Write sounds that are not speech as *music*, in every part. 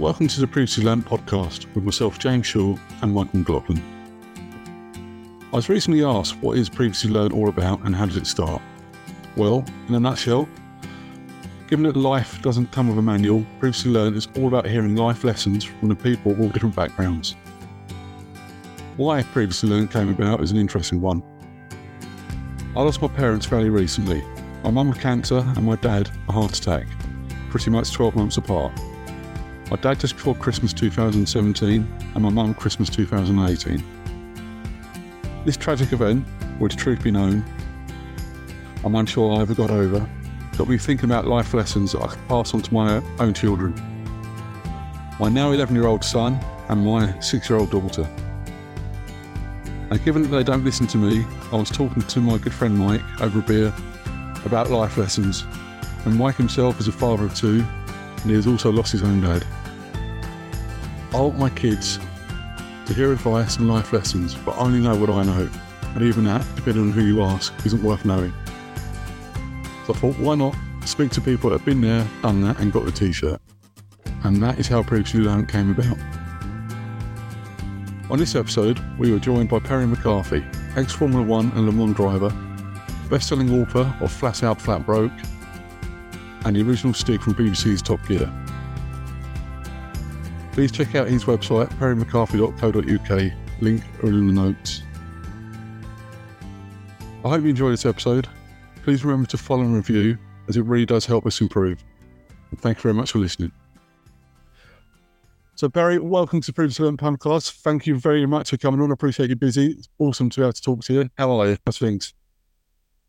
Welcome to the Previously Learnt podcast with myself, James Shaw, and Michael McLaughlin. I was recently asked what is Previously Learnt all about and how did it start? Well, in a nutshell, given that life doesn't come with a manual, Previously Learnt is all about hearing life lessons from the people of all different backgrounds. Why Previously Learnt came about is an interesting one. I lost my parents fairly recently. My mum had cancer and my dad a heart attack, pretty much 12 months apart. My dad just before Christmas 2017 and my mum Christmas 2018. This tragic event, which truth be known, I'm unsure I ever got over, got me thinking about life lessons that I could pass on to my own children. My now 11 year old son and my 6 year old daughter. And given that they don't listen to me, I was talking to my good friend Mike over a beer about life lessons. And Mike himself is a father of two, and he has also lost his own dad. I want my kids to hear advice and life lessons, but only know what I know. And even that, depending on who you ask, isn't worth knowing. So I thought, why not speak to people that have been there, done that, and got the t shirt? And that is how Previously Learnt came about. On this episode, we were joined by Perry McCarthy, ex Formula One and Le Mans driver, best selling author of Flat Out Flat Broke, and the original Stig from BBC's Top Gear. Please check out his website, perrymccarthy.co.uk, link are in the notes. I hope you enjoyed this episode. Please remember to follow and review, as it really does help us improve. And thank you very much for listening. So, Perry, welcome to Previously Learnt Podcast. Thank you very much for coming on. I appreciate you busy. It's awesome to be able to talk to you. How are you? How's things?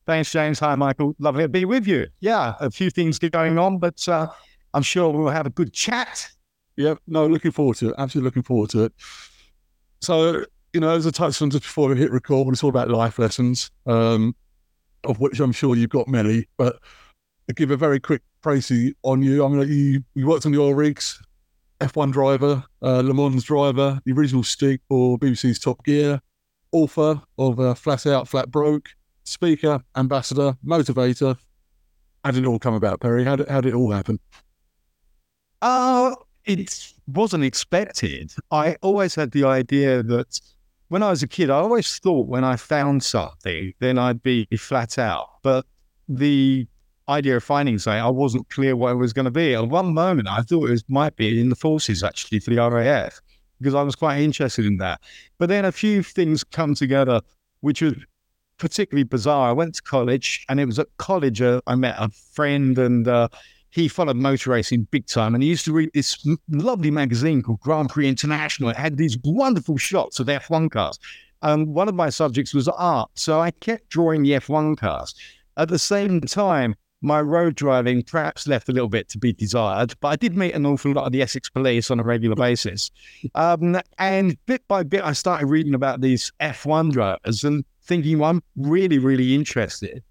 Thanks, James. Hi, Michael. Lovely to be with you. Yeah, a few things going on, but uh, I'm sure we'll have a good chat. Yeah, no, looking forward to it. Absolutely looking forward to it. So, you know, as I touched on just before we hit record, it's all about life lessons, um, of which I'm sure you've got many. But give a very quick précis on you, I mean, you, you worked on the oil rigs, F1 driver, uh, Le Mans driver, the original Stig for BBC's Top Gear, author of uh, Flat Out, Flat Broke, speaker, ambassador, motivator. How did it all come about, Perry? How did, how did it all happen? Uh, it wasn't expected. I always had the idea that when I was a kid, I always thought when I found something, then I'd be flat out. But the idea of finding something, I wasn't clear what it was going to be. At one moment, I thought it was, might be in the forces actually for the RAF because I was quite interested in that. But then a few things come together, which was particularly bizarre. I went to college, and it was at college uh, I met a friend, and uh, he followed motor racing big time. And he used to read this lovely magazine called Grand Prix International. It had these wonderful shots of F1 cars. And one of my subjects was art. So I kept drawing the F1 cars. At the same time, my road driving perhaps left a little bit to be desired, but I did meet an awful lot of the Essex police on a regular basis. Um, and bit by bit, I started reading about these F1 drivers and thinking, well, I'm really, really interested.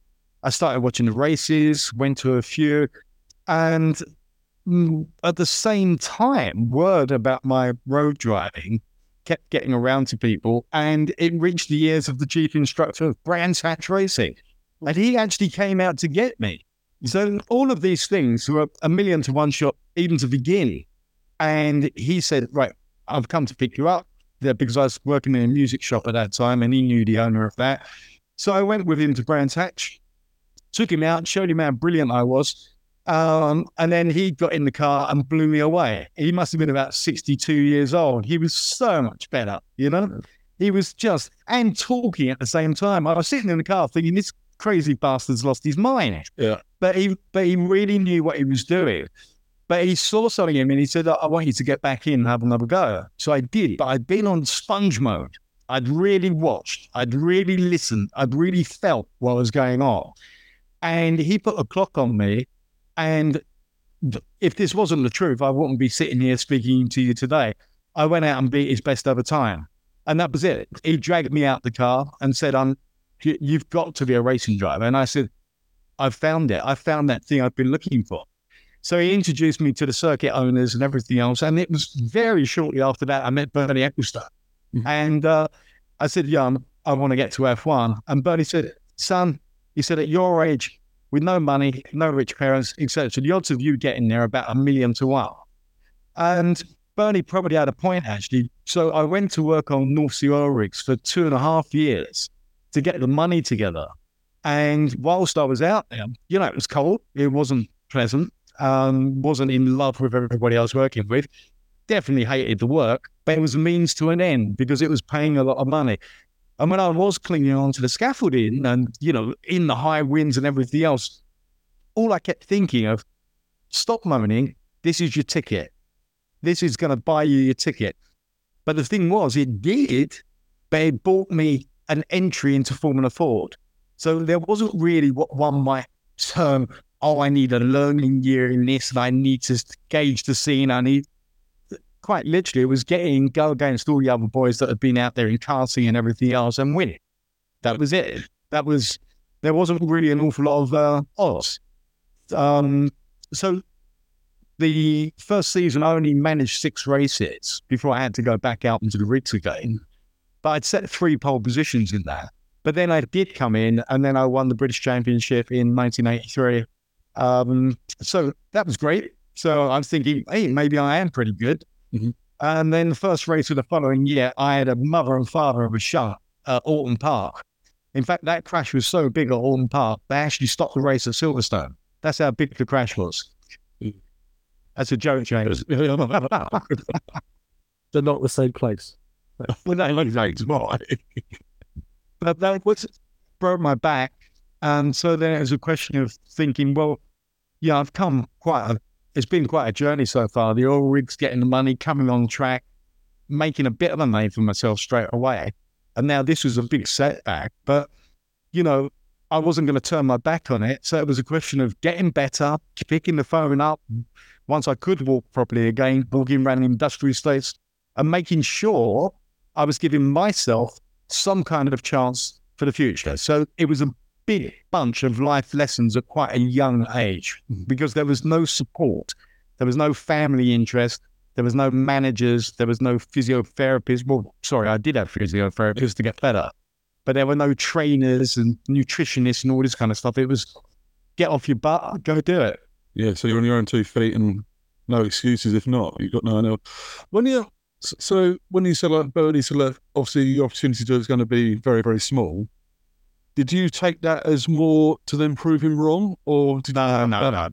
I started watching the races, went to a few, and mm, at the same time, word about my road driving kept getting around to people, and it reached the ears of the chief instructor of Brands Hatch Racing. And he actually came out to get me. So all of these things were a million to one shot, even to begin. And he said, Right, I've come to pick you up there because I was working in a music shop at that time and he knew the owner of that. So I went with him to Brands Hatch, took him out, showed him how brilliant I was. Um, and then he got in the car and blew me away. He must have been about 62 years old. He was so much better, you know? He was just, and talking at the same time. I was sitting in the car thinking, this crazy bastard's lost his mind. Yeah. But he, but he really knew what he was doing. But he saw something in me and he said, I want you to get back in and have another go. So I did. But I'd been on sponge mode. I'd really watched. I'd really listened. I'd really felt what was going on. And he put a clock on me. And if this wasn't the truth, I wouldn't be sitting here speaking to you today. I went out and beat his best ever time. And that was it. He dragged me out the car and said, I'm, You've got to be a racing driver. And I said, I've found it. I found that thing I've been looking for. So he introduced me to the circuit owners and everything else. And it was very shortly after that I met Bernie Ecclestone. Mm-hmm. And uh, I said, Yeah, I'm, I want to get to F1. And Bernie said, Son, he said, at your age, with no money, no rich parents, etc., So the odds of you getting there are about a million to one. And Bernie probably had a point actually. So I went to work on North Sea oil rigs for two and a half years to get the money together. And whilst I was out there, you know, it was cold. It wasn't pleasant. Um, wasn't in love with everybody I was working with. Definitely hated the work, but it was a means to an end because it was paying a lot of money. And when I was clinging onto the scaffolding and, you know, in the high winds and everything else, all I kept thinking of, stop moaning. This is your ticket. This is going to buy you your ticket. But the thing was, it did, but it bought me an entry into Formula Ford. So there wasn't really what one might term, oh, I need a learning year in this and I need to gauge the scene. I need, quite literally, it was getting, go against all the other boys that had been out there in karting and everything else and win it. That was it. That was, there wasn't really an awful lot of uh, odds. Um, so the first season, I only managed six races before I had to go back out into the rigs again. But I'd set three pole positions in that. But then I did come in, and then I won the British Championship in 1983. Um, so that was great. So I was thinking, hey, maybe I am pretty good. Mm-hmm. And then the first race of the following year, I had a mother and father of a shot at Oulton Park. In fact, that crash was so big at Oulton Park, they actually stopped the race at Silverstone. That's how big the crash was. That's a joke, James. *laughs* They're not the same place. *laughs* well, no, exactly. *laughs* but that was broke my back. And so then it was a question of thinking, well, yeah, I've come quite a, it's been quite a journey so far. The oil rigs getting the money, coming on track, making a bit of a name for myself straight away. And now this was a big setback. But, you know, I wasn't going to turn my back on it. So it was a question of getting better, picking the phone up once I could walk properly again, walking around industrial estates and making sure I was giving myself some kind of chance for the future. So it was a big bunch of life lessons at quite a young age mm-hmm. because there was no support, there was no family interest, there was no managers, there was no physiotherapists. Well, sorry, I did have physiotherapists to get better, but there were no trainers and nutritionists and all this kind of stuff. It was get off your butt, go do it. Yeah, so you're on your own two feet and no excuses if not. You've got no one else. When you so when you said like Bernie said like, obviously your opportunity to is going to be very very small. Did you take that as more to then prove him wrong, or did no, no, no?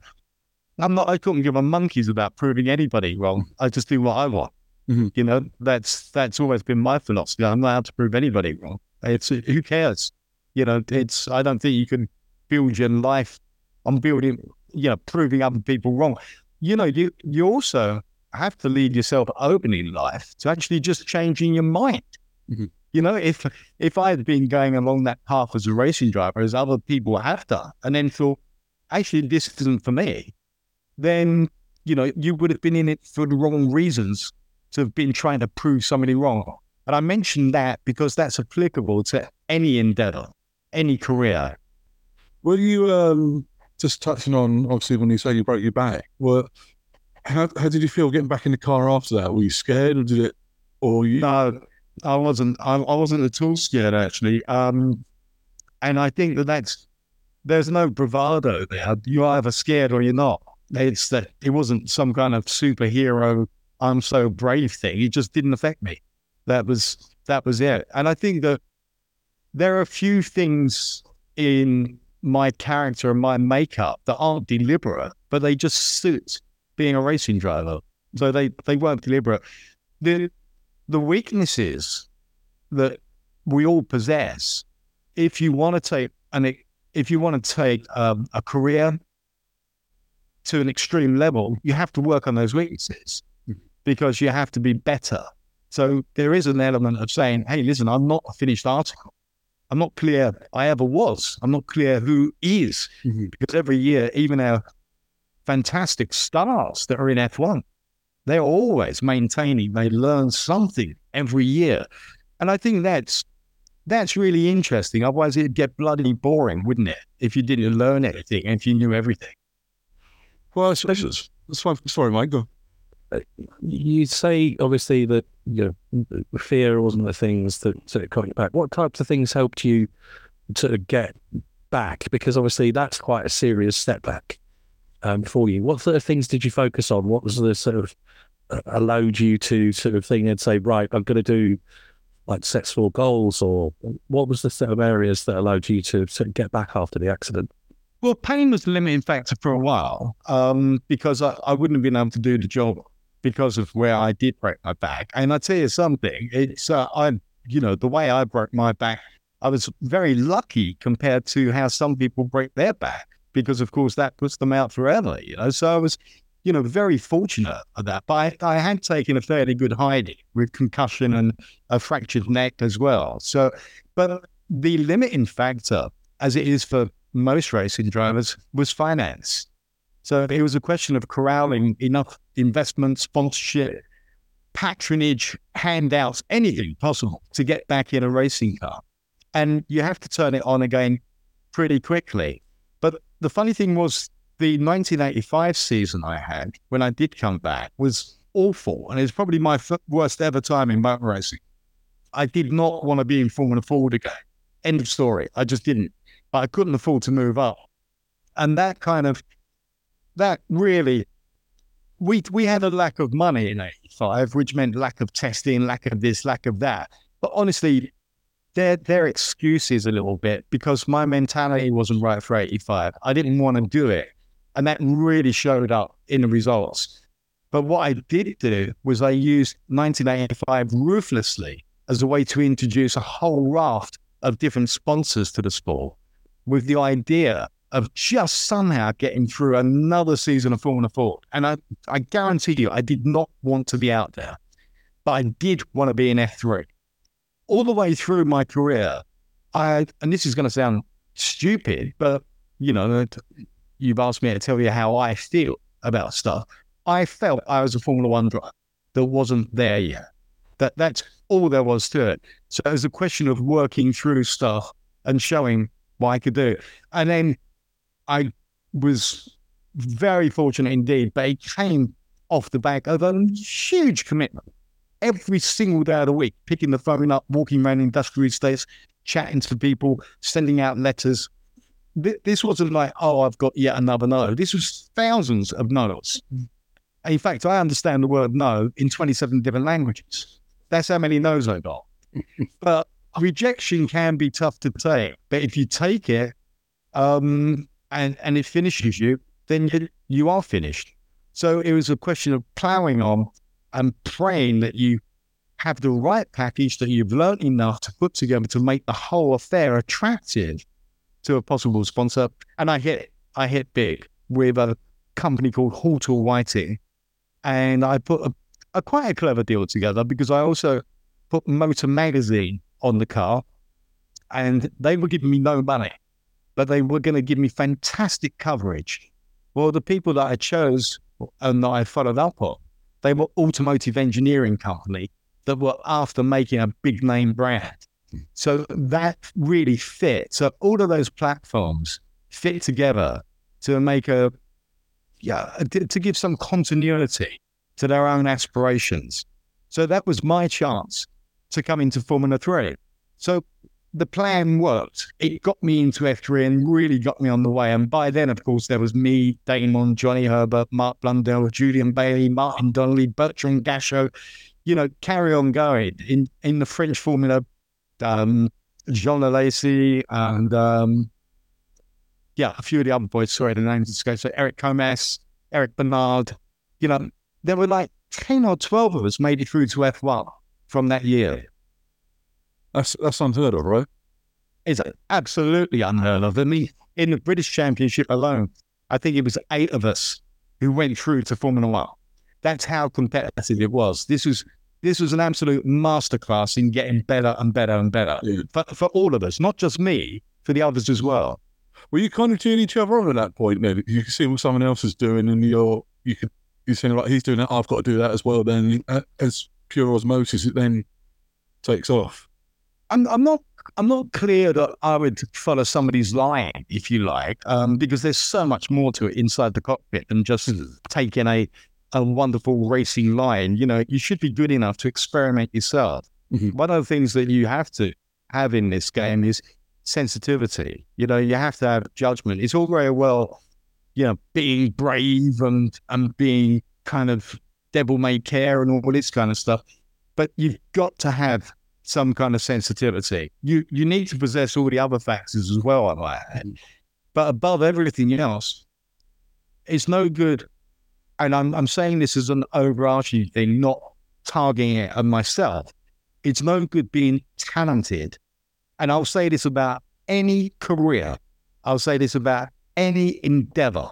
I'm not. I couldn't give a monkeys about proving anybody wrong. I just do what I want. Mm-hmm. You know, that's that's always been my philosophy. I'm not out to prove anybody wrong. It's who cares. You know, it's. I don't think you can build your life on building you know, proving other people wrong. You know, you you also have to leave yourself open in life to actually just changing your mind. Mm-hmm. You know, if if I had been going along that path as a racing driver, as other people have done, and then thought, actually, this isn't for me, then you know you would have been in it for the wrong reasons to have been trying to prove somebody wrong. And I mention that because that's applicable to any endeavor, any career. Were you um, just touching on obviously when you say you broke your back, well, how how did you feel getting back in the car after that? Were you scared, or did it? Or you? No, I wasn't. I, I wasn't at all scared actually. Um, and I think that that's there's no bravado there. You're either scared or you're not. It's that it wasn't some kind of superhero. I'm so brave thing. It just didn't affect me. That was that was it. And I think that there are a few things in my character and my makeup that aren't deliberate, but they just suit being a racing driver. So they, they weren't deliberate. The the weaknesses that we all possess, if you want to take an if you want to take um, a career to an extreme level, you have to work on those weaknesses because you have to be better. So there is an element of saying, "Hey, listen, I'm not a finished article. I'm not clear I ever was. I'm not clear who is mm-hmm. because every year, even our fantastic stars that are in F1, they're always maintaining. They learn something every year, and I think that's that's really interesting. Otherwise, it'd get bloody boring, wouldn't it? If you didn't learn anything, and if you knew everything. Well, that's, that's, that's fine. Sorry, Mike. Go uh, you say obviously that you know fear wasn't the things that sort of got you back. What types of things helped you to get back? Because obviously that's quite a serious setback um, for you. What sort of things did you focus on? What was the sort of uh, allowed you to sort of thing and say, right, I'm going to do like sets for goals, or what was the set of areas that allowed you to, to get back after the accident? Well, pain was the limiting factor for a while um, because I, I wouldn't have been able to do the job because of where I did break my back. And I tell you something, it's uh, I, you know, the way I broke my back, I was very lucky compared to how some people break their back because, of course, that puts them out forever. You know, so I was, you know, very fortunate at that. But I, I had taken a fairly good hiding with concussion and a fractured neck as well. So, but the limiting factor, as it is for most racing drivers, was finance. So it was a question of corralling enough investment, sponsorship, patronage, handouts, anything possible to get back in a racing car. And you have to turn it on again pretty quickly. But the funny thing was, the 1985 season I had when I did come back was awful. And it's probably my worst ever time in motor racing. I did not want to be in Formula Ford again. End of story. I just didn't. But I couldn't afford to move up. And that kind of that really, we we had a lack of money in '85, which meant lack of testing, lack of this, lack of that. But honestly, their their excuses a little bit because my mentality wasn't right for '85. I didn't want to do it, and that really showed up in the results. But what I did do was I used 1985 ruthlessly as a way to introduce a whole raft of different sponsors to the sport with the idea of just somehow getting through another season of Formula Ford. And I, I guarantee you, I did not want to be out there, but I did want to be in F3. All the way through my career, I, and this is going to sound stupid, but you know, you've asked me to tell you how I feel about stuff. I felt I was a Formula One driver that wasn't there yet. That that's all there was to it. So it was a question of working through stuff and showing what I could do. And then I was very fortunate indeed, but it came off the back of a huge commitment. Every single day of the week, picking the phone up, walking around industrial estates, chatting to people, sending out letters. This wasn't like, oh, I've got yet another no. This was thousands of no's. In fact, I understand the word no in 27 different languages. That's how many no's I got. *laughs* but rejection can be tough to take. But if you take it, um, and, and it finishes you, then you, you are finished. So it was a question of plowing on and praying that you have the right package that you've learned enough to put together to make the whole affair attractive to a possible sponsor. And I hit I hit big with a company called Halter Whiting. And I put a, a quite a clever deal together because I also put Motor Magazine on the car and they were giving me no money but they were going to give me fantastic coverage. Well, the people that I chose and that I followed up on, they were automotive engineering company that were after making a big name brand. Hmm. So that really fit. So all of those platforms fit together to make a, yeah, to give some continuity to their own aspirations. So that was my chance to come into Formula Three. So the plan worked. It got me into F3 and really got me on the way. And by then, of course, there was me, Damon, Johnny Herbert, Mark Blundell, Julian Bailey, Martin Donnelly, Bertrand Gachot, you know, carry on going. In in the French Formula, um, Jean Alesi and um, yeah, a few of the other boys, sorry, the names escape. So Eric Comas, Eric Bernard, you know, there were like 10 or 12 of us made it through to F1 from that year. That's that's unheard of, right? It's absolutely unheard of. I mean, in the British Championship alone, I think it was eight of us who went through to Formula One. That's how competitive it was. This was this was an absolute masterclass in getting better and better and better yeah. for, for all of us, not just me, for the others as well. Were you kind of cheering each other on at that point? Then you can see what someone else is doing, and you're you could you're saying like he's doing that, I've got to do that as well. Then uh, as pure osmosis, it then takes off. I'm, I'm not I'm not clear that I would follow somebody's line, if you like, um, because there's so much more to it inside the cockpit than just taking a a wonderful racing line. You know, you should be good enough to experiment yourself. Mm-hmm. One of the things that you have to have in this game is sensitivity. You know, you have to have judgment. It's all very well, you know, being brave and and being kind of devil may care and all this kind of stuff. But you've got to have some kind of sensitivity. You you need to possess all the other factors as well, I might add. But above everything else, it's no good. And I'm I'm saying this as an overarching thing, not targeting it at myself. It's no good being talented. And I'll say this about any career. I'll say this about any endeavor,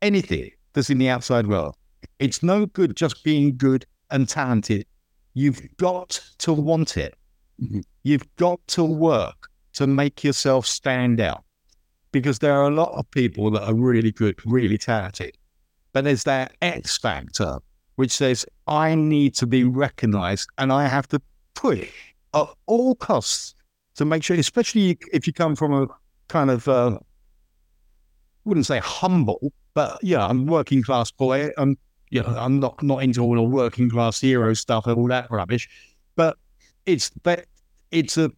anything that's in the outside world. It's no good just being good and talented. You've got to want it. Mhm. You've got to work to make yourself stand out because there are a lot of people that are really good, really talented. But there's that X factor which says, I need to be recognized and I have to push at all costs to make sure, especially if you come from a kind of, uh, wouldn't say humble, but yeah, I'm working class boy. I'm, you know, I'm not, not into all the working class hero stuff and all that rubbish, but it's that it's a,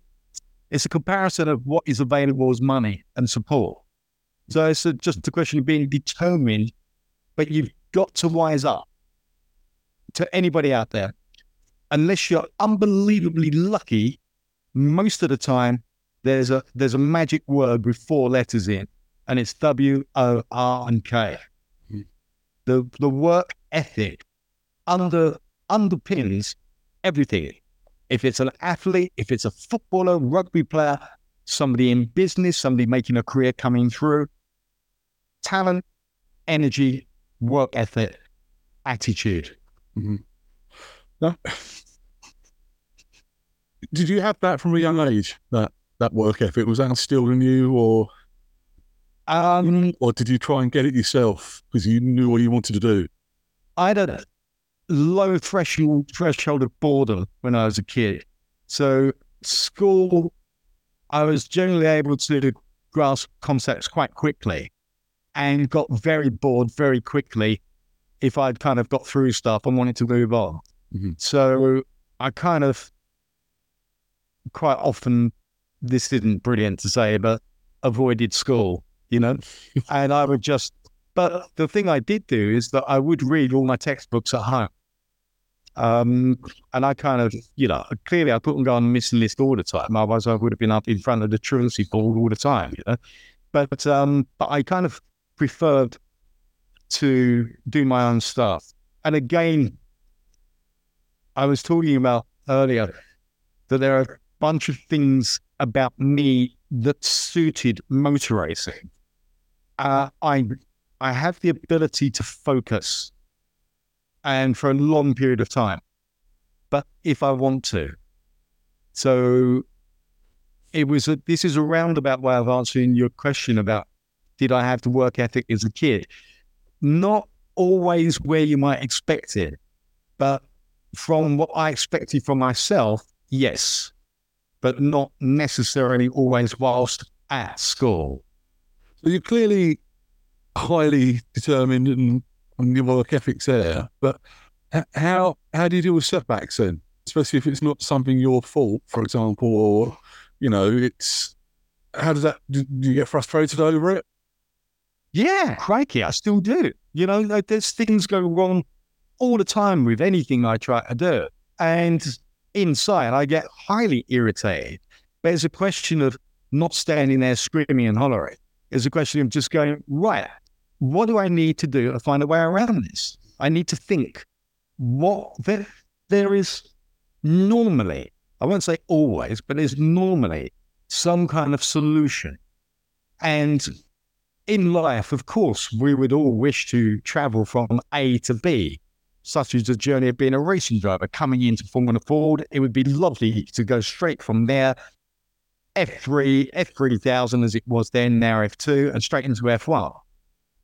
it's a comparison of what is available as money and support. So it's a, just a question of being determined, but you've got to wise up to anybody out there. Unless you're unbelievably lucky, most of the time there's a there's a magic word with four letters in, and it's W O R and K. Hmm. The the work ethic under underpins everything. If it's an athlete, if it's a footballer, rugby player, somebody in business, somebody making a career coming through, talent, energy, work ethic, attitude. No. *sighs* Did you have that from a young age? That that work ethic was that instilled in you, or Um, or did you try and get it yourself because you knew what you wanted to do? I a low threshold threshold of boredom when I was a kid. So school, I was generally able to grasp concepts quite quickly, and got very bored very quickly if I'd kind of got through stuff and wanted to move on. Mhm. So I kind of quite often, this isn't brilliant to say, but avoided school, you know, *laughs* and I would just but the thing I did do is that I would read all my textbooks at home. Um, and I kind of, you know, clearly I couldn't go on missing list all the time. Otherwise, I would have been up in front of the truancy board all the time, you know. But um, but I kind of preferred to do my own stuff. And again, I was talking about earlier that there are a bunch of things about me that suited motor racing. Uh, I I have the ability to focus and for a long period of time, but if I want to. So it was a, this is a roundabout way of answering your question about did I have the work ethic as a kid? Not always where you might expect it, but from what I expected from myself, yes, but not necessarily always whilst at school. So you're clearly highly determined and, and your work ethic's there. But how how do you deal with setbacks then? Especially if it's not something your fault, for example, or you know, it's how does that do, you get frustrated over it? Yeah, crikey, I still do. You know, like there's things go wrong all the time with anything I try to do. And inside, I get highly irritated. But it's a question of not standing there screaming and hollering. It's a question of just going, right, what do I need to do to find a way around this? I need to think what there, there is normally, I won't say always, but there's normally some kind of solution. And in life, of course, we would all wish to travel from A to B, such as the journey of being a racing driver coming into Formula Ford. It would be lovely to go straight from there, F3, F3000 as it was then, now F2, and straight into F1.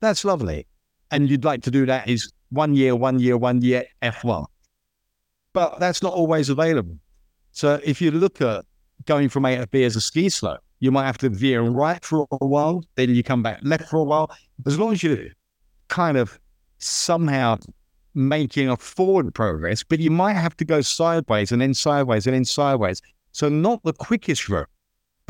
That's lovely. And you'd like to do that is one year, one year, one year, F1. But that's not always available. So if you look at going from A to B as a ski slope, you might have to veer right for a while, then you come back left for a while. As long as you kind of somehow making a forward progress, but you might have to go sideways and then sideways and then sideways. So not the quickest route,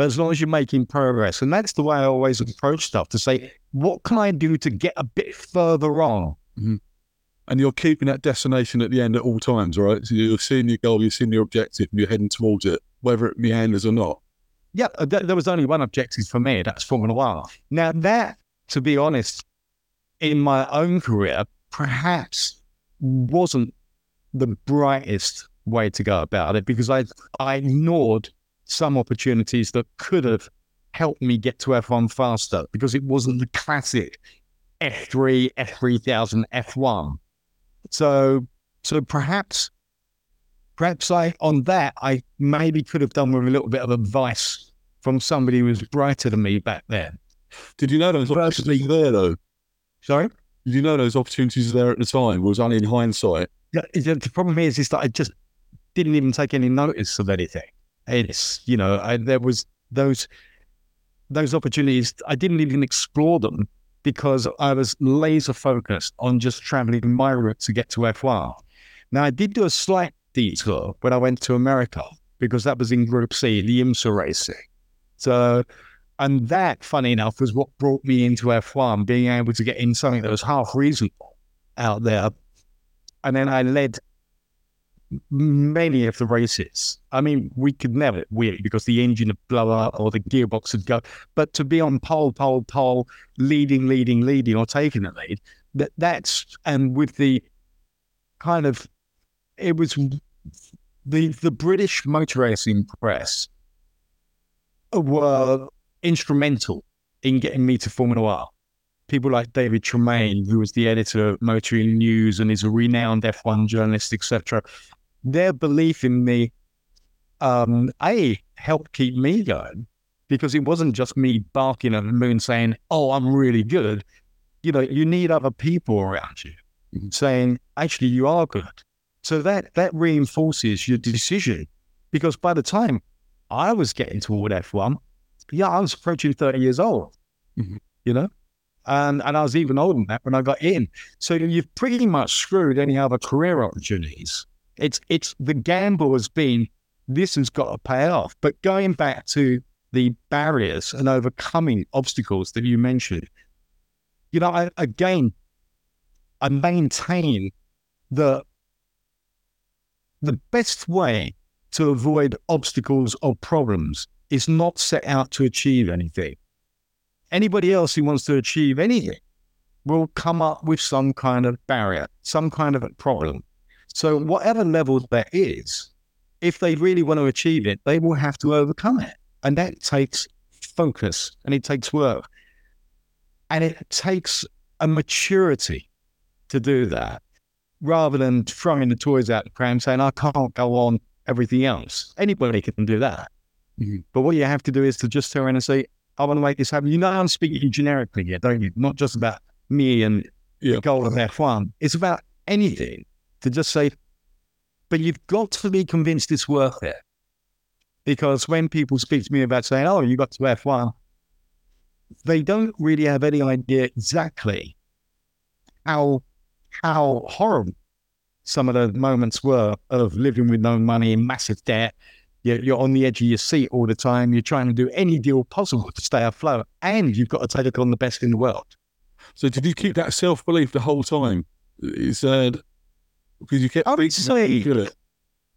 but as long as you're making progress. And that's the way I always approach stuff to say, what can I do to get a bit further on? And and you're keeping that destination at the end at all times, right? So you're seeing your goal, you're seeing your objective, and you're heading towards it, whether it meanders or not. Yeah, uh, th- there was only one objective for me. That's Formula One. Now, that, to be honest, in my own career, perhaps wasn't the brightest way to go about it because I I ignored some opportunities that could have helped me get to F1 faster because it wasn't the classic F3, F3000, F1. So so perhaps perhaps I on that I maybe could have done with a little bit of advice from somebody who was brighter than me back then. Did you know those opportunities there though? Sorry? Did you know those opportunities were there at the time? Was only in hindsight. The problem is, is that I just didn't even take any notice of anything. It's you know, I, there was those those opportunities. I didn't even explore them because I was laser focused on just traveling my route to get to F1. Now I did do a slight detour when I went to America because that was in Group C, the IMSA racing. So, and that, funny enough, was what brought me into F1, being able to get in something that was half reasonable out there. And then I led many of the races. I mean, we could never win because the engine would blow up or the gearbox would go. But to be on pole, pole, pole, leading, leading, leading, or taking the lead, that that's and with the kind of it was the the British motor racing press were instrumental in getting me to Formula One. People like David Tremayne, who was the editor of Motoring News and is a renowned F1 journalist, etc their belief in me, um, A, helped keep me going because it wasn't just me barking at the moon saying, Oh, I'm really good. You know, you need other people around you saying, Actually, you are good. So that that reinforces your decision because by the time I was getting toward F1, yeah, I was approaching 30 years old, mm-hmm. you know, and, and I was even older than that when I got in. So you've pretty much screwed any other career opportunities it's it's the gamble has been this has got to pay off. But going back to the barriers and overcoming obstacles that you mentioned, you know, I, again, I maintain that the best way to avoid obstacles or problems is not set out to achieve anything. Anybody else who wants to achieve anything will come up with some kind of barrier, some kind of a problem. So, whatever level that is, if they really want to achieve it, they will have to overcome it. And that takes focus and it takes work. And it takes a maturity to do that rather than throwing the toys out the pram saying, I can't go on everything else. Anybody can do that. Mm-hmm. But what you have to do is to just turn around and say, I want to make this happen. You know, I'm speaking generically here, don't you? Not just about me and yeah. the goal of F1. It's about anything to just say, but you've got to be convinced it's worth it. Because when people speak to me about saying, oh, you got to F1, they don't really have any idea exactly how how horrible some of the moments were of living with no money, massive debt. You're, you're on the edge of your seat all the time. You're trying to do any deal possible to stay afloat, and you've got to take on the best in the world. So, did you keep that self belief the whole time? You said because you kept I would say,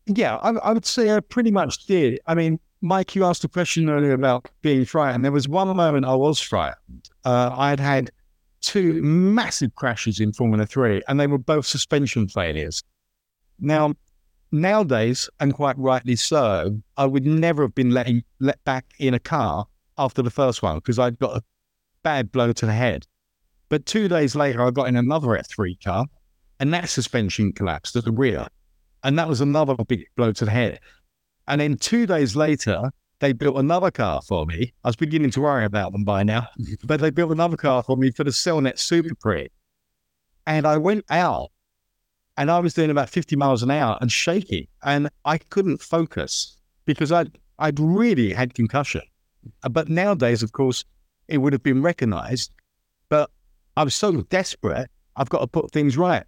yeah, I, I, would say I pretty much did. I mean, Mike, you asked a question earlier about being frightened. There was one moment I was frightened. Uh, I had had two massive crashes in Formula Three, and they were both suspension failures. Now, nowadays, and quite rightly so, I would never have been let, let back in a car after the first one because I'd got a bad blow to the head. But two days later, I got in another F3 car and that suspension collapsed at the rear. And that was another big blow to the head. And then two days later, they built another car for me. I was beginning to worry about them by now, *laughs* but they built another car for me for the Cellnet Super Prix. And I went out and I was doing about 50 miles an hour and shaking. And I couldn't focus because I'd, I'd really had concussion. Uh, but nowadays, of course, it would have been recognized. But I was so desperate, I've got to put things right.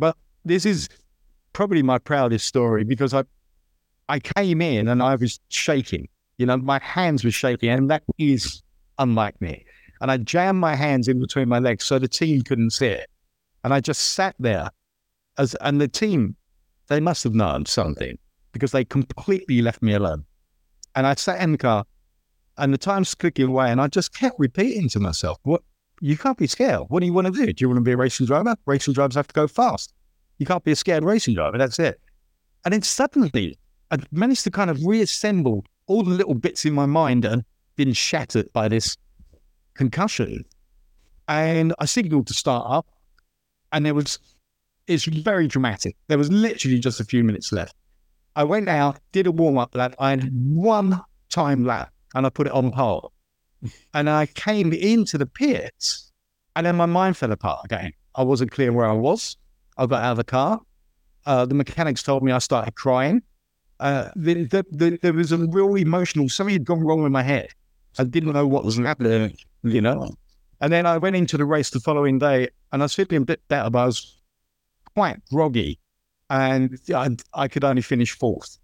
But this is probably my proudest story because I I came in and I was shaking. You know, my hands were shaking, and that is unlike me. And I jammed my hands in between my legs so the team couldn't see it. And I just sat there as and the team, they must have known something because they completely left me alone. And I sat in the car, and the time's clicking away, and I just kept repeating to myself, "What? You can't be scared. What do you want to do? Do you want to be a racing driver? Racing drivers have to go fast. You can't be a scared racing driver. That's it." And then suddenly, I managed to kind of reassemble all the little bits in my mind had been shattered by this concussion. And I signaled to start up, and there was, it's very dramatic. There was literally just a few minutes left. I went out, did a warm up lap. I had one time lap, and I put it on pole. And I came into the pits, and then my mind fell apart again. I wasn't clear where I was. I got out of the car. Uh, the mechanics told me I started crying. Uh, the, the, the, there was a real emotional, something had gone wrong with my head. I didn't know what was happening, you know. And then I went into the race the following day and I was feeling a bit better, but I was quite groggy and I, I could only finish fourth.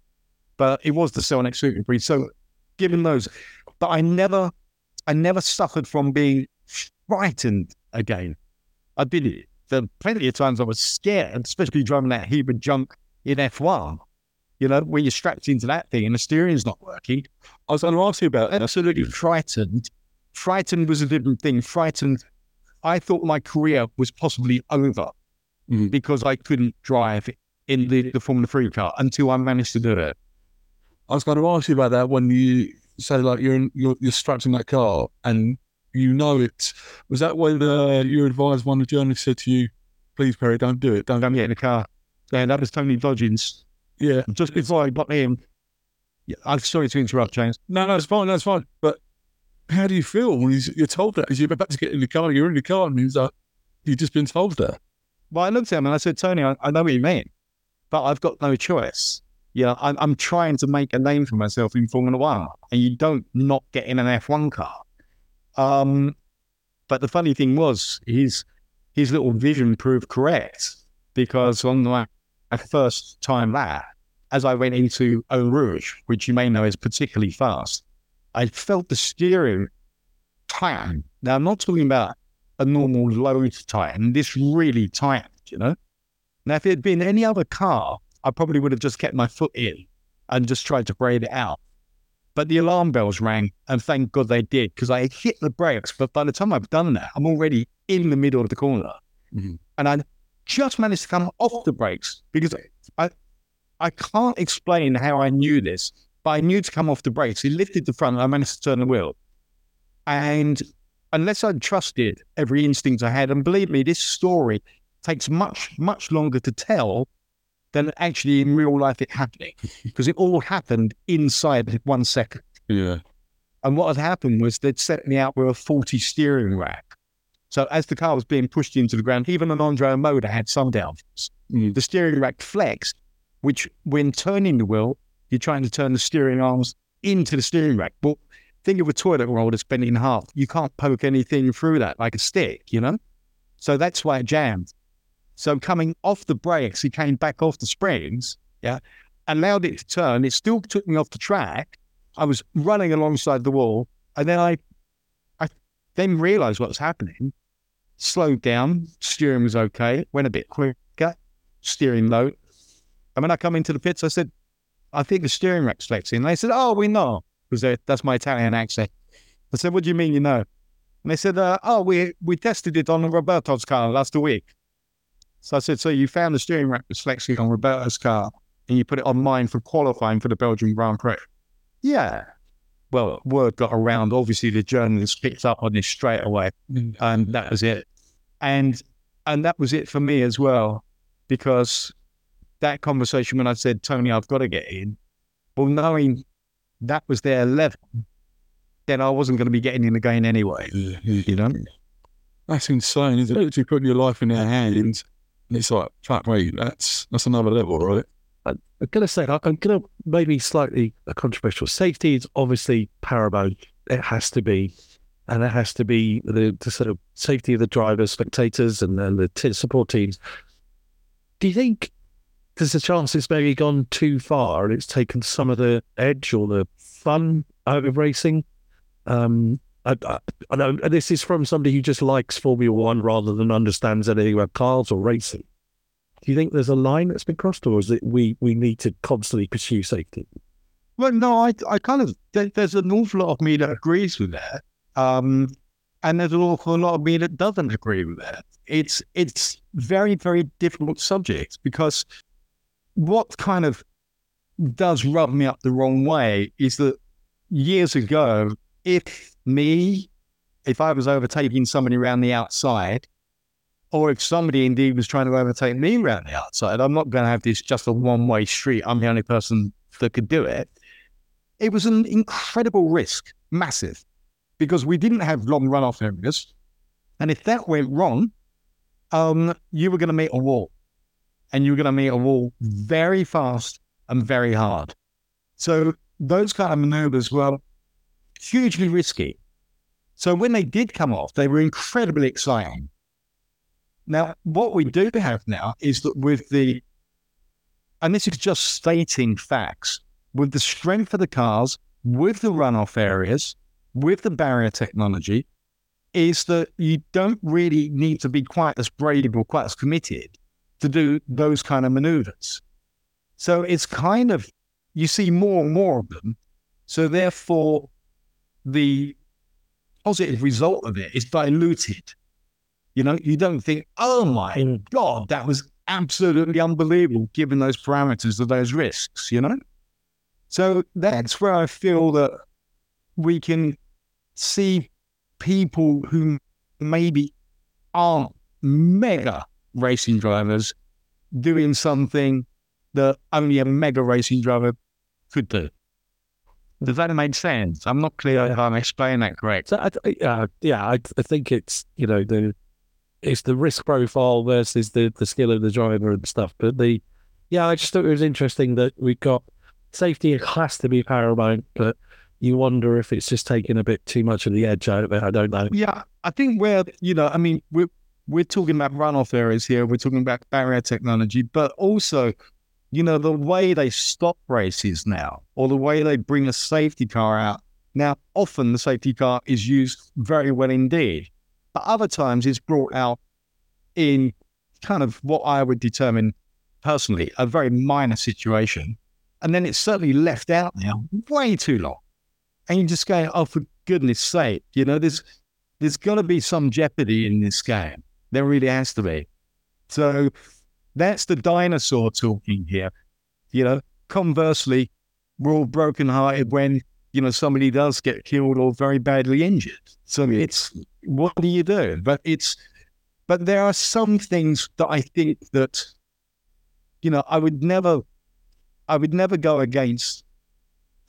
But it was the Cellnet Super Prix. So given those, but I never, I never suffered from being frightened again. I did it. There were plenty of times I was scared, especially driving that Hebron junk in F1 you know, when you're strapped into that thing and the steering's not working. I was going to ask you about that. Absolutely frightened. Frightened was a different thing. Frightened, I thought my career was possibly over Mhm. because I couldn't drive in the, the Formula 3 car until I managed to do it. I was going to ask you about that when you say like you're in, you're, you're strapped in that car and you know it. Was that when uh, you advised one of the journalists said to you, "Please, Perry, don't do it. Don't." Don't get in the car. And that was Tony Dodgins. Yeah. Just before I got in, yeah, I'm sorry to interrupt, James. No, no, it's fine. That's fine. But how do you feel when you're told that? As you're about to get in the car, you're in the car, and he's like, "You've just been told that." Well, I looked at him and I said, Tony, I, I know what you mean, but I've got no choice. Yeah, I'm, I'm trying to make a name for myself in Formula One, and you don't not get in an F1 car. Um, but the funny thing was, his his little vision proved correct because on my first time there, as I went into Eau Rouge, which you may know is particularly fast, I felt the steering tighten. Now, I'm not talking about a normal load tighten. This really tightened, you know? Now, if it had been any other car, I probably would have just kept my foot in and just tried to braid it out. But the alarm bells rang, and thank God they did, because I hit the brakes. But by the time I've done that, I'm already in the middle of the corner. Mhm. And I just managed to come off the brakes because I, I can't explain how I knew this, but I knew to come off the brakes. He lifted the front, and I managed to turn the wheel. And unless I trusted every instinct I had, and believe me, this story takes much, much longer to tell than actually in real life it happening, *laughs* because it all happened inside one second. Yeah. And what had happened was they'd set me out with a faulty steering rack. So as the car was being pushed into the ground, even an Andrea Moda had some downforce. Mm. The steering rack flexed, which when turning the wheel, you're trying to turn the steering arms into the steering rack. But think of a toilet roll that's bent in half. You can't poke anything through that like a stick, you know? So that's why it jammed. So coming off the brakes, he came back off the springs, yeah, allowed it to turn. It still took me off the track. I was running alongside the wall, and then I, I then realised what was happening. Slowed down, steering was okay. Went a bit quicker, steering low. And when I come into the pits, I said, "I think the steering rack's flexing." And they said, "Oh, we know," because that's my Italian accent. I said, "What do you mean, you know?" And they said, uh, "Oh, we we tested it on Roberto's car last week." So I said, "So you found the steering rack was flexing on Roberto's car, and you put it on mine for qualifying for the Belgian Grand Prix?" Yeah. Well, word got around. Obviously, the journalists picked up on this straight away, mm. and that was it. And and that was it for me as well, because that conversation when I said, "Tony, I've got to get in," well, knowing that was their level, then I wasn't going to be getting in again anyway. Yeah. You know? That's insane, isn't it? Literally putting your life in their hands. And it's like, fuck me, that's that's another level, right? I'm to say, I'm to maybe slightly controversial. Safety is obviously paramount. It has to be. And it has to be the, the sort of safety of the drivers, spectators, and then the t- support teams. Do you think there's a chance it's maybe gone too far and it's taken some of the edge or the fun out of racing? Um, I, I, know this is from somebody who just likes Formula One rather than understands anything about cars or racing. Do you think there's a line that's been crossed, or is it we we need to constantly pursue safety? Well, no, I, I kind of, there, there's an awful lot of me that agrees with that. Um, and there's an awful lot of me that doesn't agree with that. It's, it's very, very difficult subject because what kind of does rub me up the wrong way is that years ago, if me, if I was overtaking somebody around the outside, or if somebody indeed was trying to overtake me around the outside, I'm not going to have this just a one way street. I'm the only person that could do it it was an incredible risk, massive, because we didn't have long runoff areas. And if that went wrong, um, you were going to meet a wall. And you were going to meet a wall very fast and very hard. So those kind of maneuvers were hugely risky. So when they did come off, they were incredibly exciting. Now, what we do have now is that with the, and this is just stating facts, with the strength of the cars, with the runoff areas, with the barrier technology, is that you don't really need to be quite as brave or quite as committed to do those kind of maneuvers. So it's kind of, you see more and more of them. So therefore, the positive result of it is diluted. You know, you don't think, oh my mm. God, that was absolutely unbelievable given those parameters of those risks, you know? So that's where I feel that we can see people who maybe aren't mega racing drivers doing something that only a mega racing driver could do. Does that make sense? I'm not clear if I'm explaining that correct. So, I, uh, yeah, I, I think it's you know the it's the risk profile versus the the skill of the driver and stuff. But the yeah, I just thought it was interesting that we've got safety has to be paramount, but you wonder if it's just taking a bit too much of the edge out of it. I don't know. Yeah, I think where you know, I mean, we're we're talking about runoff areas here. We're talking about barrier technology, but also, you know, the way they stop races now, or the way they bring a safety car out. Now, often the safety car is used very well indeed, but other times it's brought out in kind of what I would determine personally a very minor situation and then it's certainly left out now way too long. And you just go, oh, for goodness sake, you know, there's there's got to be some jeopardy in this game. There really has to be. So that's the dinosaur talking here. You know, conversely, we're all brokenhearted when you know somebody does get killed or very badly injured. So it's what do you do? But it's but there are some things that I think that you know I would never I would never go against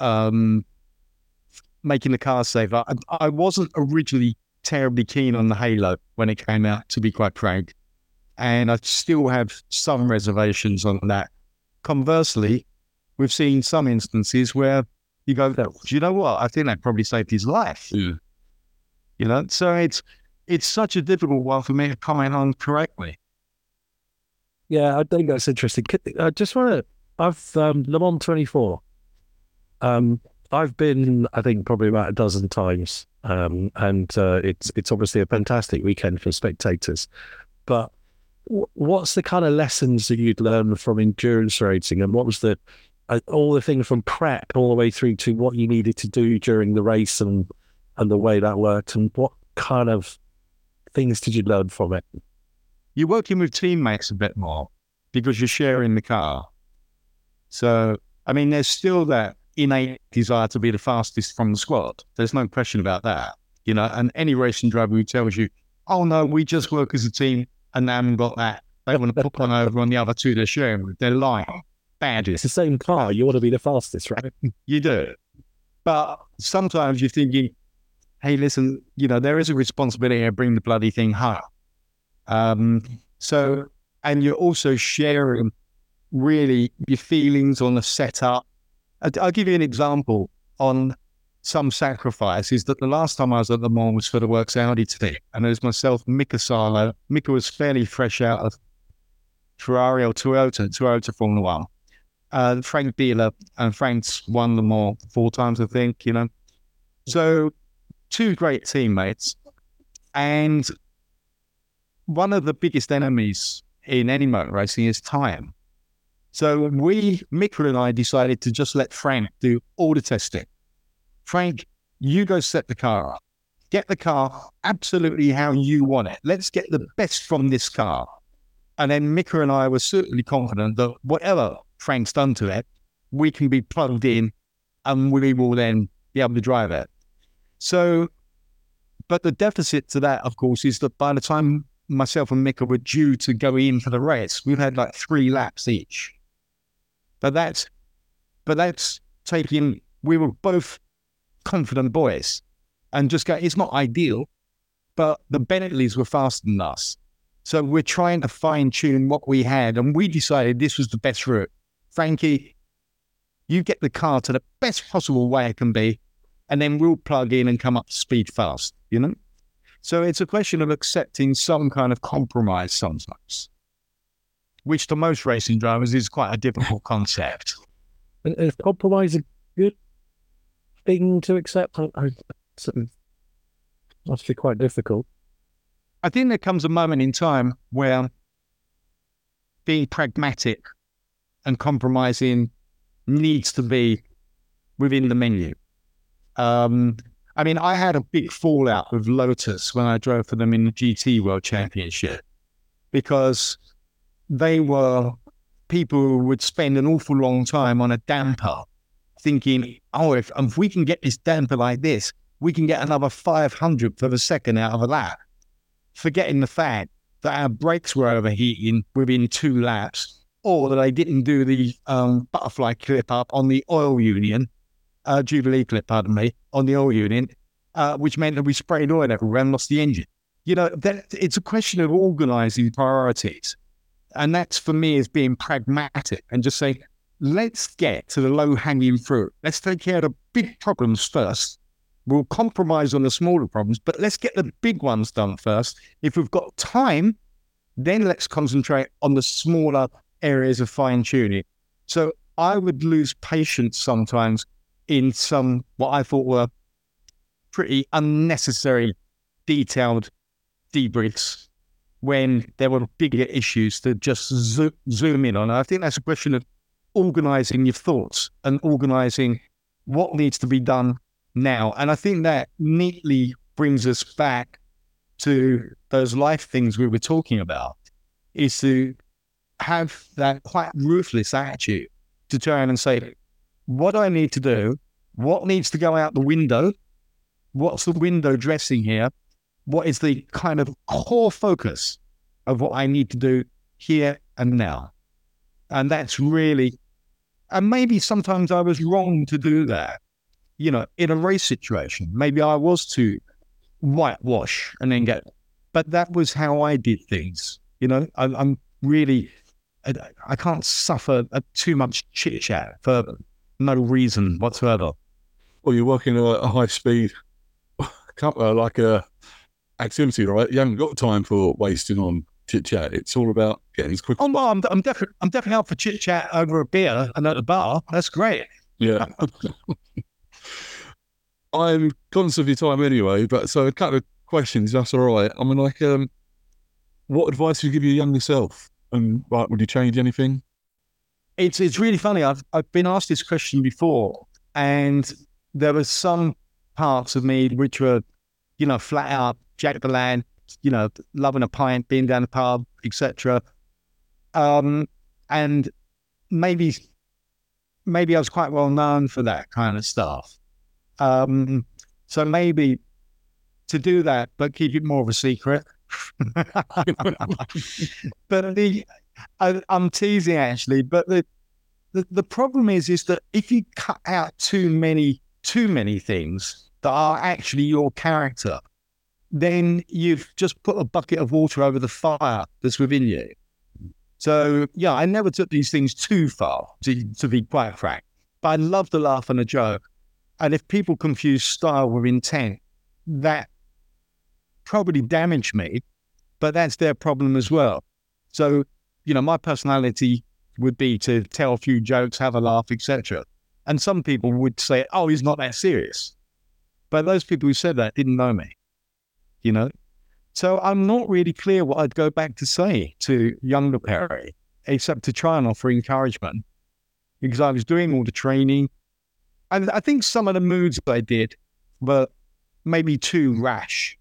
um, making the car safer. I, I, wasn't originally terribly keen on the Halo when it came out, to be quite frank, and I still have some reservations on that. Conversely, we've seen some instances where you go, "Do you know what? I think that probably saved his life." Yeah. You know, so it's it's such a difficult one for me to comment on correctly. Yeah, I think that's interesting. I just want to I've um, Le Mans 24. Um, I've been, I think, probably about a dozen times, um, and uh, it's it's obviously a fantastic weekend for spectators. But w- what's the kind of lessons that you'd learn from endurance racing, and what was the uh, all the things from prep all the way through to what you needed to do during the race and and the way that worked, and what kind of things did you learn from it? You're working with teammates a bit more because you're sharing the car. So, I mean, there's still that innate desire to be the fastest from the squad. There's no question about that. You know, and any racing driver who tells you, oh no, we just work as a team and they haven't got that, they want to put one over on the other two they're sharing with, they're lying. Bad. It's the same car. You want to be the fastest, right? You do. But sometimes you're thinking, hey, listen, you know, there is a responsibility to bring the bloody thing home. Um, so, and you're also sharing really your feelings on the setup. I'll give you an example on some sacrifices is that the last time I was at Le Mans was for the Works Audi team. And it was myself, Mika Salo. Mika was fairly fresh out of Ferrari or Toyota, Toyota Formula One. Uh, Frank Biela, and Frank's won the all four times, I think, you know. So, two great teammates. And one of the biggest enemies in any motor racing is time. So we, Mika and I, decided to just let Frank do all the testing. Frank, you go set the car up. Get the car absolutely how you want it. Let's get the best from this car. And then Mika and I were certainly confident that whatever Frank's done to it, we can be plugged in and we will then be able to drive it. So, but the deficit to that, of course, is that by the time myself and Mika were due to go in for the race, we've had like three laps each. But that's, but that's taking, we were both confident boys and just go, it's not ideal, but the Bentleys were faster than us. So we're trying to fine tune what we had. And we decided this was the best route. Frankie, you get the car to the best possible way it can be, and then we'll plug in and come up to speed fast, you know? So it's a question of accepting some kind of compromise sometimes, which to most racing drivers is quite a difficult concept. And is compromise a good thing to accept? I, quite difficult. I think there comes a moment in time where being pragmatic and compromising needs to be within the menu. Um, I mean, I had a big fallout with Lotus when I drove for them in the GT World Championship because they were people who would spend an awful long time on a damper thinking, oh, if, if we can get this damper like this, we can get another 500 for the second out of a lap, forgetting the fact that our brakes were overheating within two laps, or that I didn't do the um, butterfly clip up on the oil union, uh, Jubilee clip, pardon me, on the oil union, uh, which meant that we sprayed oil everywhere and lost the engine. You know, that, it's a question of organizing priorities. And that's for me is being pragmatic and just saying, let's get to the low hanging fruit. Let's take care of the big problems first We'll compromise on the smaller problems, but let's get the big ones done first. If we've got time, then let's concentrate on the smaller areas of fine tuning. So I would lose patience sometimes in some what I thought were pretty unnecessary, detailed debriefs when there were bigger issues to just zo- zoom in on. I think that's a question of organizing your thoughts and organizing what needs to be done now. And I think that neatly brings us back to those life things we were talking about is to have that quite ruthless attitude to turn and say, what do I need to do? What needs to go out the window? What's the window dressing here? What is the kind of core focus of what I need to do here and now? And that's really, and maybe sometimes I was wrong to do that you know, in a race situation, maybe I was to whitewash and then get, but that was how I did things. You know, I, am really, I, I, can't suffer a, too much chit chat for no reason whatsoever. Well, you're working at a high speed, uh, *laughs* like a activity, right? You haven't got time for wasting on chit chat. It's all about getting as quick. Oh, well, I'm, I'm definitely, I'm definitely out for chit chat over a beer and at a bar. That's great. Yeah. *laughs* I'm conscious of your time anyway, but so a couple of questions, that's all right. I mean, like, um, what advice would you give your younger self? And like, would you change anything? It's it's really funny. I've I've been asked this question before, and there were some parts of me which were, you know, flat out Jack the Land, you know, loving a pint, being down the pub, etc. Um, and maybe maybe I was quite well known for that kind of stuff. Um, so maybe to do that, but keep it more of a secret. *laughs* but the I, am teasing actually, but the, the the problem is is that if you cut out too many too many things that are actually your character, then you've just put a bucket of water over the fire that's within you. So yeah, I never took these things too far to, to be quite frank. But I love the laugh and a joke. And if people confuse style with intent, that probably damaged me, but that's their problem as well. So, you know, my personality would be to tell a few jokes, have a laugh, etc. And some people would say, "Oh, he's not that serious," but those people who said that didn't know me, you know. So I'm not really clear what I'd go back to say to younger Perry, except to try and offer encouragement because I was doing all the training. And I think some of the moods I did were maybe too rash.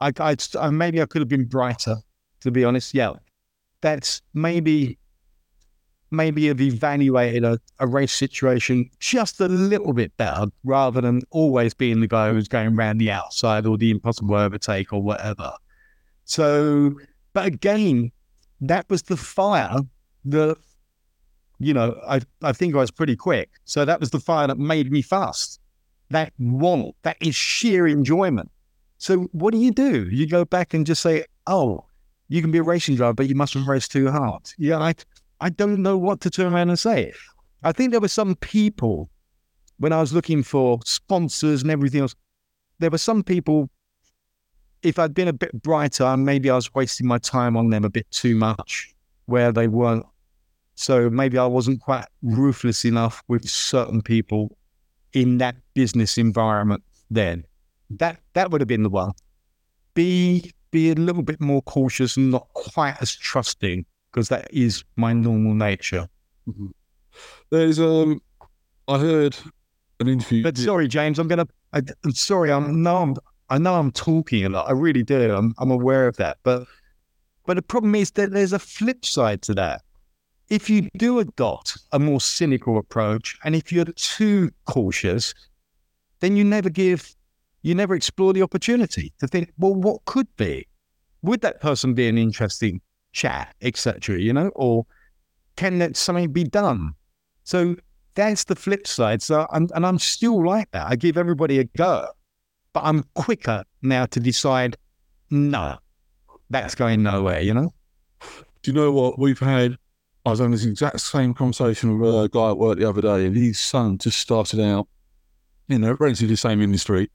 I, I, I uh, maybe I could have been brighter, to be honest. Yeah, that's maybe maybe have evaluated a, a race situation just a little bit better rather than always being the guy who's going around the outside or the impossible overtake or whatever. So, but again, that was the fire that, you know, I, I think I was pretty quick. So that was the fire that made me fast. That want, that is sheer enjoyment. So what do you do? You go back and just say, oh, you can be a racing driver, but you mustn't race too hard. Yeah, I, I don't know what to turn around and say. I think there were some people when I was looking for sponsors and everything else. There were some people. If I'd been a bit brighter, maybe I was wasting my time on them a bit too much, where they weren't. So maybe I wasn't quite ruthless enough with certain people in that business environment. Then that that would have been the one. Be be a little bit more cautious and not quite as trusting because that is my normal nature. Mm-hmm. There's um, I heard an interview. But sorry, James, I'm gonna. I, am sorry. I'm no. I'm, I know I'm talking a lot. I really do. I'm I'm aware of that. But but the problem is that there's a flip side to that. If you do adopt a more cynical approach, and if you're too cautious, then you never give, you never explore the opportunity to think, well, what could be? Would that person be an interesting chat, etc. You know, or can that something be done? Hmm. So that's the flip side. So I'm, and I'm still like that. I give everybody a go, but I'm quicker now to decide. No, that's going nowhere. You know. Do you know what we've had? I was having this exact same conversation with a guy at work the other day, and his son just started out in a relatively the same industry.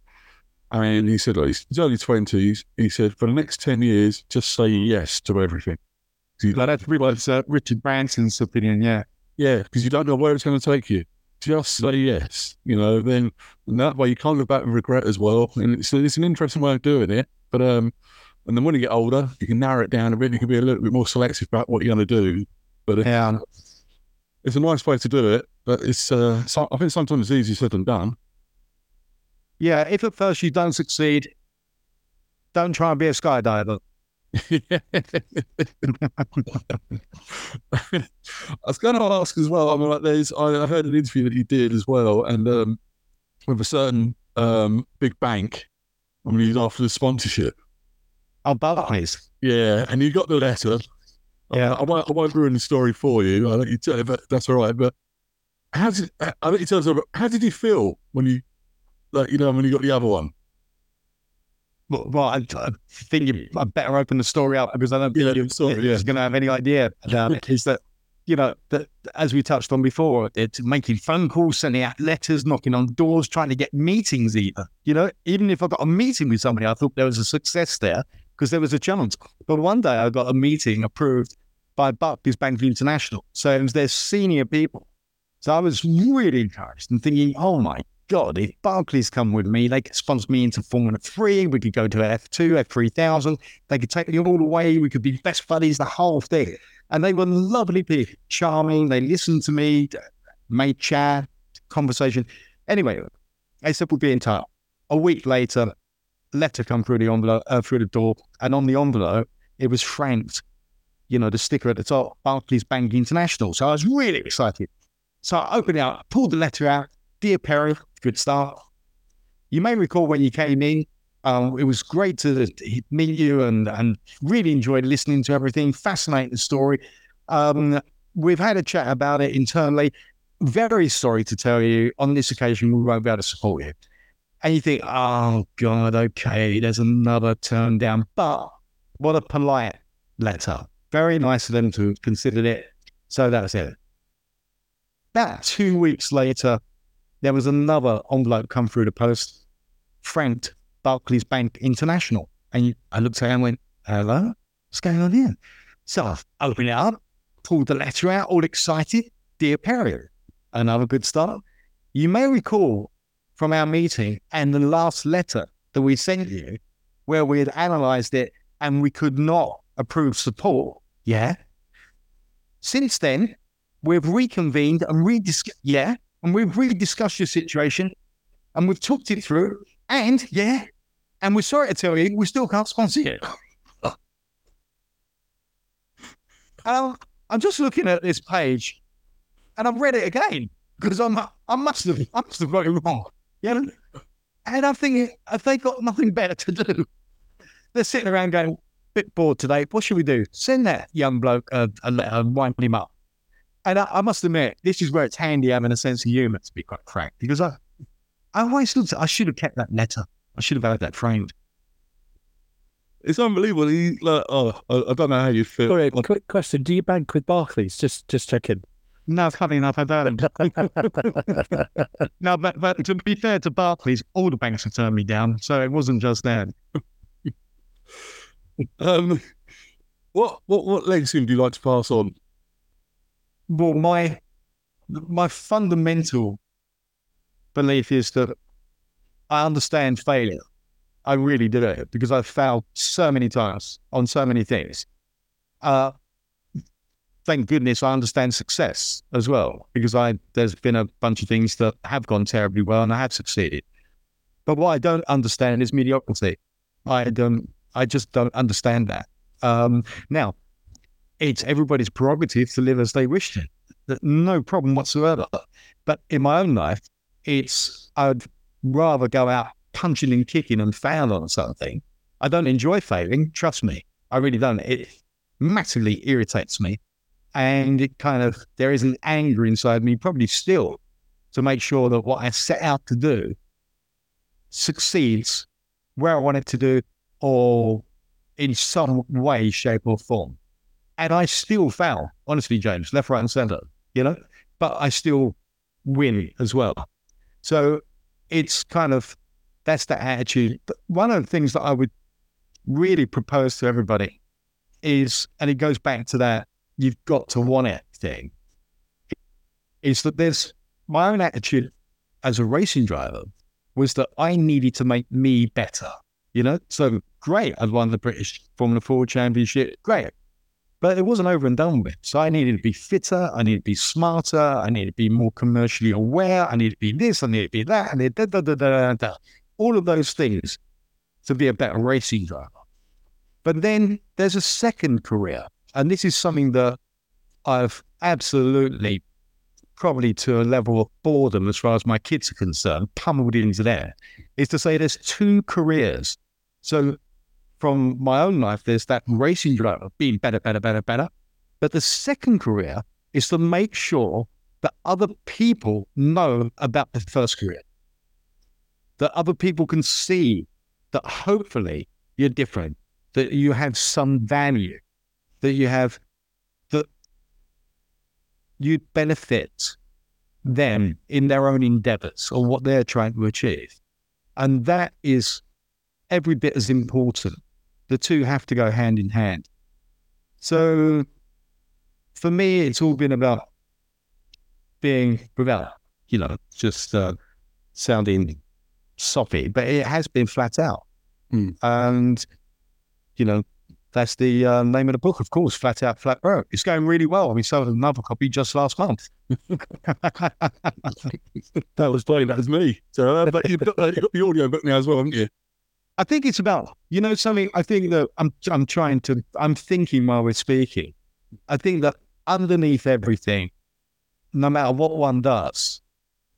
And he said, like, he's early 20s. He said, for the next 10 years, just say yes to everything. Like that's pretty much uh, Richard Branson's opinion, yeah. Yeah, because you don't know where it's going to take you. Just say yes, you know. Then that way you can't look back and regret as well. And it's, it's an interesting way of doing it. But um, and then when you get older, you can narrow it down a bit. You can be a little bit more selective about what you're going to do. But yeah, it's a nice way to do it. But it's uh, so, I think sometimes it's easier said than done. Yeah, if at first you don't succeed, don't try and be a skydiver. *laughs* I was going to ask as well. I mean, like, there's I, heard an interview that you did as well, and um, with a certain um, big bank. I mean, he's after the sponsorship. Oh, Barclays. Yeah, and you got the letter. Yeah, I, I, won't, I won't ruin the story for you. I'll let you tell it, but that's all right. But how did I let you tell us? How did you feel when you, like, you know, when you got the other one? Well, I, I think you, hmm. I better open the story up because I don't think yeah, you're sorry, yeah. going to have any idea about it. *laughs* Is that you know that as we touched on before, it's making phone calls, sending out letters, knocking on doors, trying to get meetings. Even you know, even if I got a meeting with somebody, I thought there was a success there because there was a challenge. But one day I got a meeting approved by Barclays Bank International, so it was their senior people. So I was really encouraged and thinking, oh my God, if Barclays come with me, they could sponsor me into Formula 3. We could go to F2, F3000. They could take me all the way. We could be best buddies, the whole thing. And they were lovely people, charming. They listened to me, made chat, conversation. Anyway, they said we'll be in touch. A week later, letter come through the envelope, uh, through the door. And on the envelope, it was franked, you know, the sticker at the top, Barclays Bank International. So I was really excited. So I opened it out, pulled the letter out. Dear Perry, good start. You may recall when you came in, um, it was great to meet you and, and really enjoyed listening to everything. Fascinating story. Um, we've had a chat about it internally. Very sorry to tell you, on this occasion, we won't be able to support you. And you think, oh, God, okay, there's another turn down. But what a polite letter. Very nice of them to have considered it. So that was it. About two weeks later, there was another envelope come through the post, franked Barclays Bank International. And I looked at it and went, hello, what's going on here? So I opened it up, pulled the letter out, all excited. Dear Perry, another good start. You may recall from our meeting and the last letter that we sent you, where we had analysed it, and we could not approve support. Yeah. Since then, we've reconvened and rediscussed. Yeah. And we've really discussed your situation and we've talked it through. And yeah. And we're sorry to tell you, we still can't sponsor you. *laughs* Um, I'm just looking at this page and I've read it again because I'm I must have I must have got it wrong. You know? And I'm thinking, have they got nothing better to do? They're sitting around going, a bit bored today. What should we do? Send that young bloke a, a letter and wind him up. And I, I, must admit, this is where it's handy having a sense of humour, to be quite frank, because I, I always looked, I should have kept that letter. I should have had that framed. It's unbelievable. He, like, oh, I, I, don't know how you feel. Sorry, quick question: Do you bank with Barclays? Just, just checking. No, funny enough, I don't. *laughs* no, but, but to be fair to Barclays, all the banks have turned me down, so it wasn't just them. *laughs* um, what what what legacy would you like to pass on? Well, my my fundamental belief is that I understand failure. I really do it because I've failed so many times on so many things. Uh, thank goodness I understand success as well because I there's been a bunch of things that have gone terribly well and I have succeeded. But what I don't understand is mediocrity. I don't. I just don't understand that. Um, now, it's everybody's prerogative to live as they wish to. No problem whatsoever. But in my own life, it's I'd rather go out punching and kicking and fail on something. I don't enjoy failing. Trust me, I really don't. It massively irritates me, and it kind of there is an anger inside me, probably still, to make sure that what I set out to do succeeds where I want it to do, or in some way, shape, or form. And I still fail, honestly, James, left, right, and center. You know, but I still win as well. So it's kind of that's the attitude. But one of the things that I would really propose to everybody is, and it goes back to that you've got to want it thing, is that there's my own attitude as a racing driver was that I needed to make me better. You know, so great, I'd won the British Formula Ford Championship, great. But it wasn't over and done with. So I needed to be fitter, I needed to be smarter, I needed to be more commercially aware, I needed to be this, I needed to be that, and da, da, da, da, da all of those things to be a better racing driver. But then there's a second career, and this is something that I've absolutely, probably to a level of boredom as far as my kids are concerned, pummeled into there, is to say there's two careers. So from my own life, there's that racing driver being better, better, better, better. But the second career is to make sure that other people know about the first career that other people can see that hopefully you're different, that you have some value, that you have, that you benefit them in their own endeavors or what they're trying to achieve. And that is every bit as important. The two have to go hand in hand. So for me, it's all been about being without, you know, just uh, sounding soppy, but it has been flat out. Mm. And, you know, that's the uh, name of the book, of course, Flat Out, Flat Broke. It's going really well. I mean, sold another copy just last month. *laughs* that was playing, that was me. So, uh, but you've got, uh, you've got the audio book now as well, haven't you? I think it's about, you know, something I think that I'm, I'm trying to, I'm thinking while we're speaking. I think that underneath everything, no matter what one does,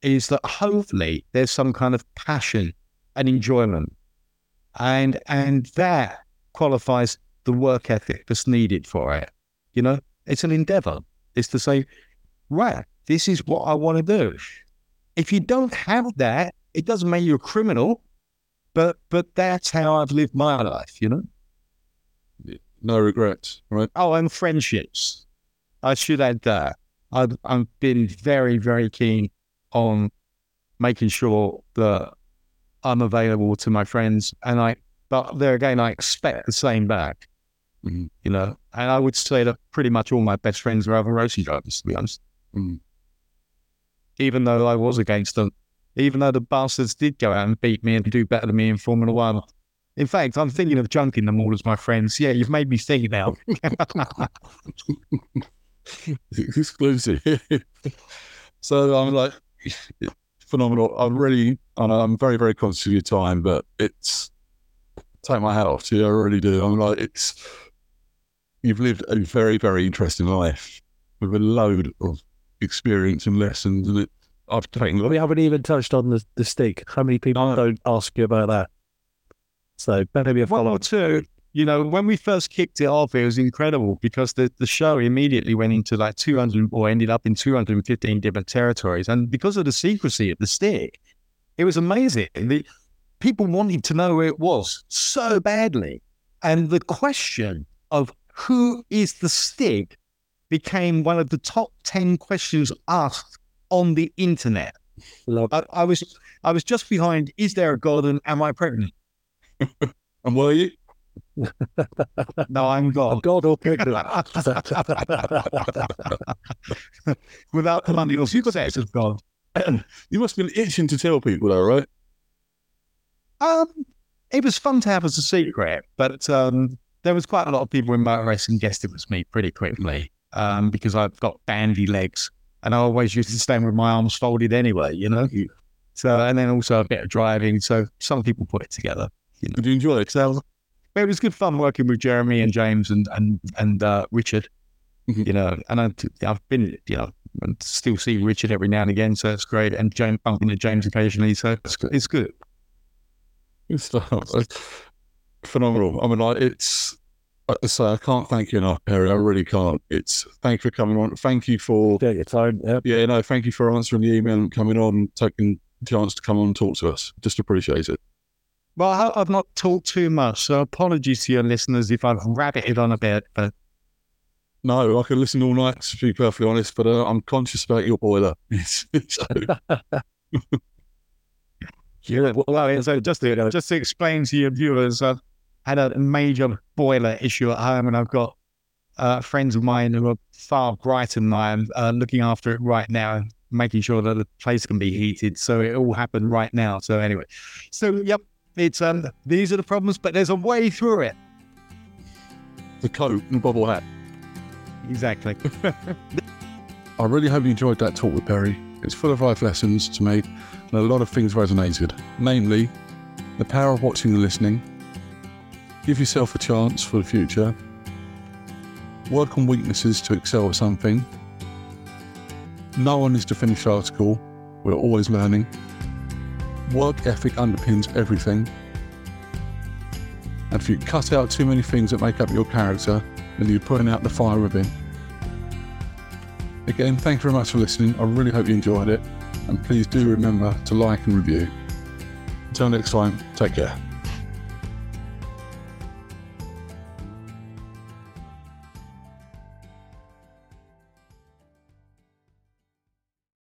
is that hopefully there's some kind of passion and enjoyment. And and that qualifies the work ethic that's needed for it. You know, it's an endeavor. It's to say, right, this is what I want to do. If you don't have that, it doesn't make you a criminal, but but that's how I've lived my life, you know? No regrets, right? Oh, and friendships. I should add that. I've, I've been very, very keen on making sure that I'm available to my friends. And I, but there again, I expect the same back, mm-hmm. you know. And I would say that pretty much all my best friends are other racing drivers, to be honest. Mm-hmm. Even though I was against them, even though the bastards did go out and beat me and do better than me in Formula One, In fact, I'm thinking of junking them all as my friends. Yeah, you've made me think now. *laughs* exclusive. *laughs* so I'm like, phenomenal. I'm really, I'm very, very conscious of your time, but it's take my hat off to you. I really do. I'm like, it's you've lived a very, very interesting life with a load of experience and lessons, and it, I've taken. We haven't even touched on the, the Stig. How many people No. don't ask you about that? So better be a One or two. You know, when we first kicked it off, it was incredible because the, the show immediately went into like 200 or ended up in 215 different territories. And because of the secrecy of the Stig, it was amazing. The, people wanted to know where it was so badly. And the question of who is the Stig became one of the top 10 questions asked on the internet. Love I, I was I was just behind, is there a God and am I pregnant? *laughs* And were you? *laughs* No, I'm God. God or pregnant. *laughs* Without the money or success of *clears throat* God. You must have been itching to tell people, though, right? Um, it was fun to have as a secret, but um, there was quite a lot of people in motor racing guessed it was me pretty quickly um, because I've got bandy legs and I always used to stand with my arms folded anyway, you know? So, and then also a bit of driving. So some people put it together. You know? Did you enjoy it? So it was good fun working with Jeremy and James and and and uh, Richard. Mhm. You know, and I, I've been, you know, and still see Richard every now and again, so it's great. And James bumping into James occasionally, so it's good. It's good. Good stuff. Phenomenal. I mean, like, it's, like I say, I can't thank you enough, Perry. I really can't. It's, thank you for coming on. Thank you for, Take your time. Yep. yeah, no, thank you for answering the email and coming on, taking the chance to come on and talk to us. Just appreciate it. Well, I- I've not talked too much, so apologies to your listeners if I've rabbited on a bit. But No, I could listen all night, to be perfectly honest, but uh, I'm conscious about your boiler. *laughs* so, *laughs* yeah, well, so just to, just to explain to your viewers, I've had a major boiler issue at home, and I've got uh, friends of mine who are far brighter than I am uh, looking after it right now making sure that the place can be heated. So it all happened right now. So anyway, so yep, it's um these are the problems, but there's a way through it. the coat and the bobble hat. Exactly. *laughs* I really hope you enjoyed that talk with Perry. It's full of life lessons to me, and a lot of things resonated. Namely, the power of watching and listening. Give yourself a chance for the future. Work on weaknesses to excel at something. No one is the finished article. We're always learning. Work ethic underpins everything. And if you cut out too many things that make up your character, then you're putting out the fire within. Again, thank you very much for listening. I really hope you enjoyed it. And please do remember to like and review. Until next time, take care.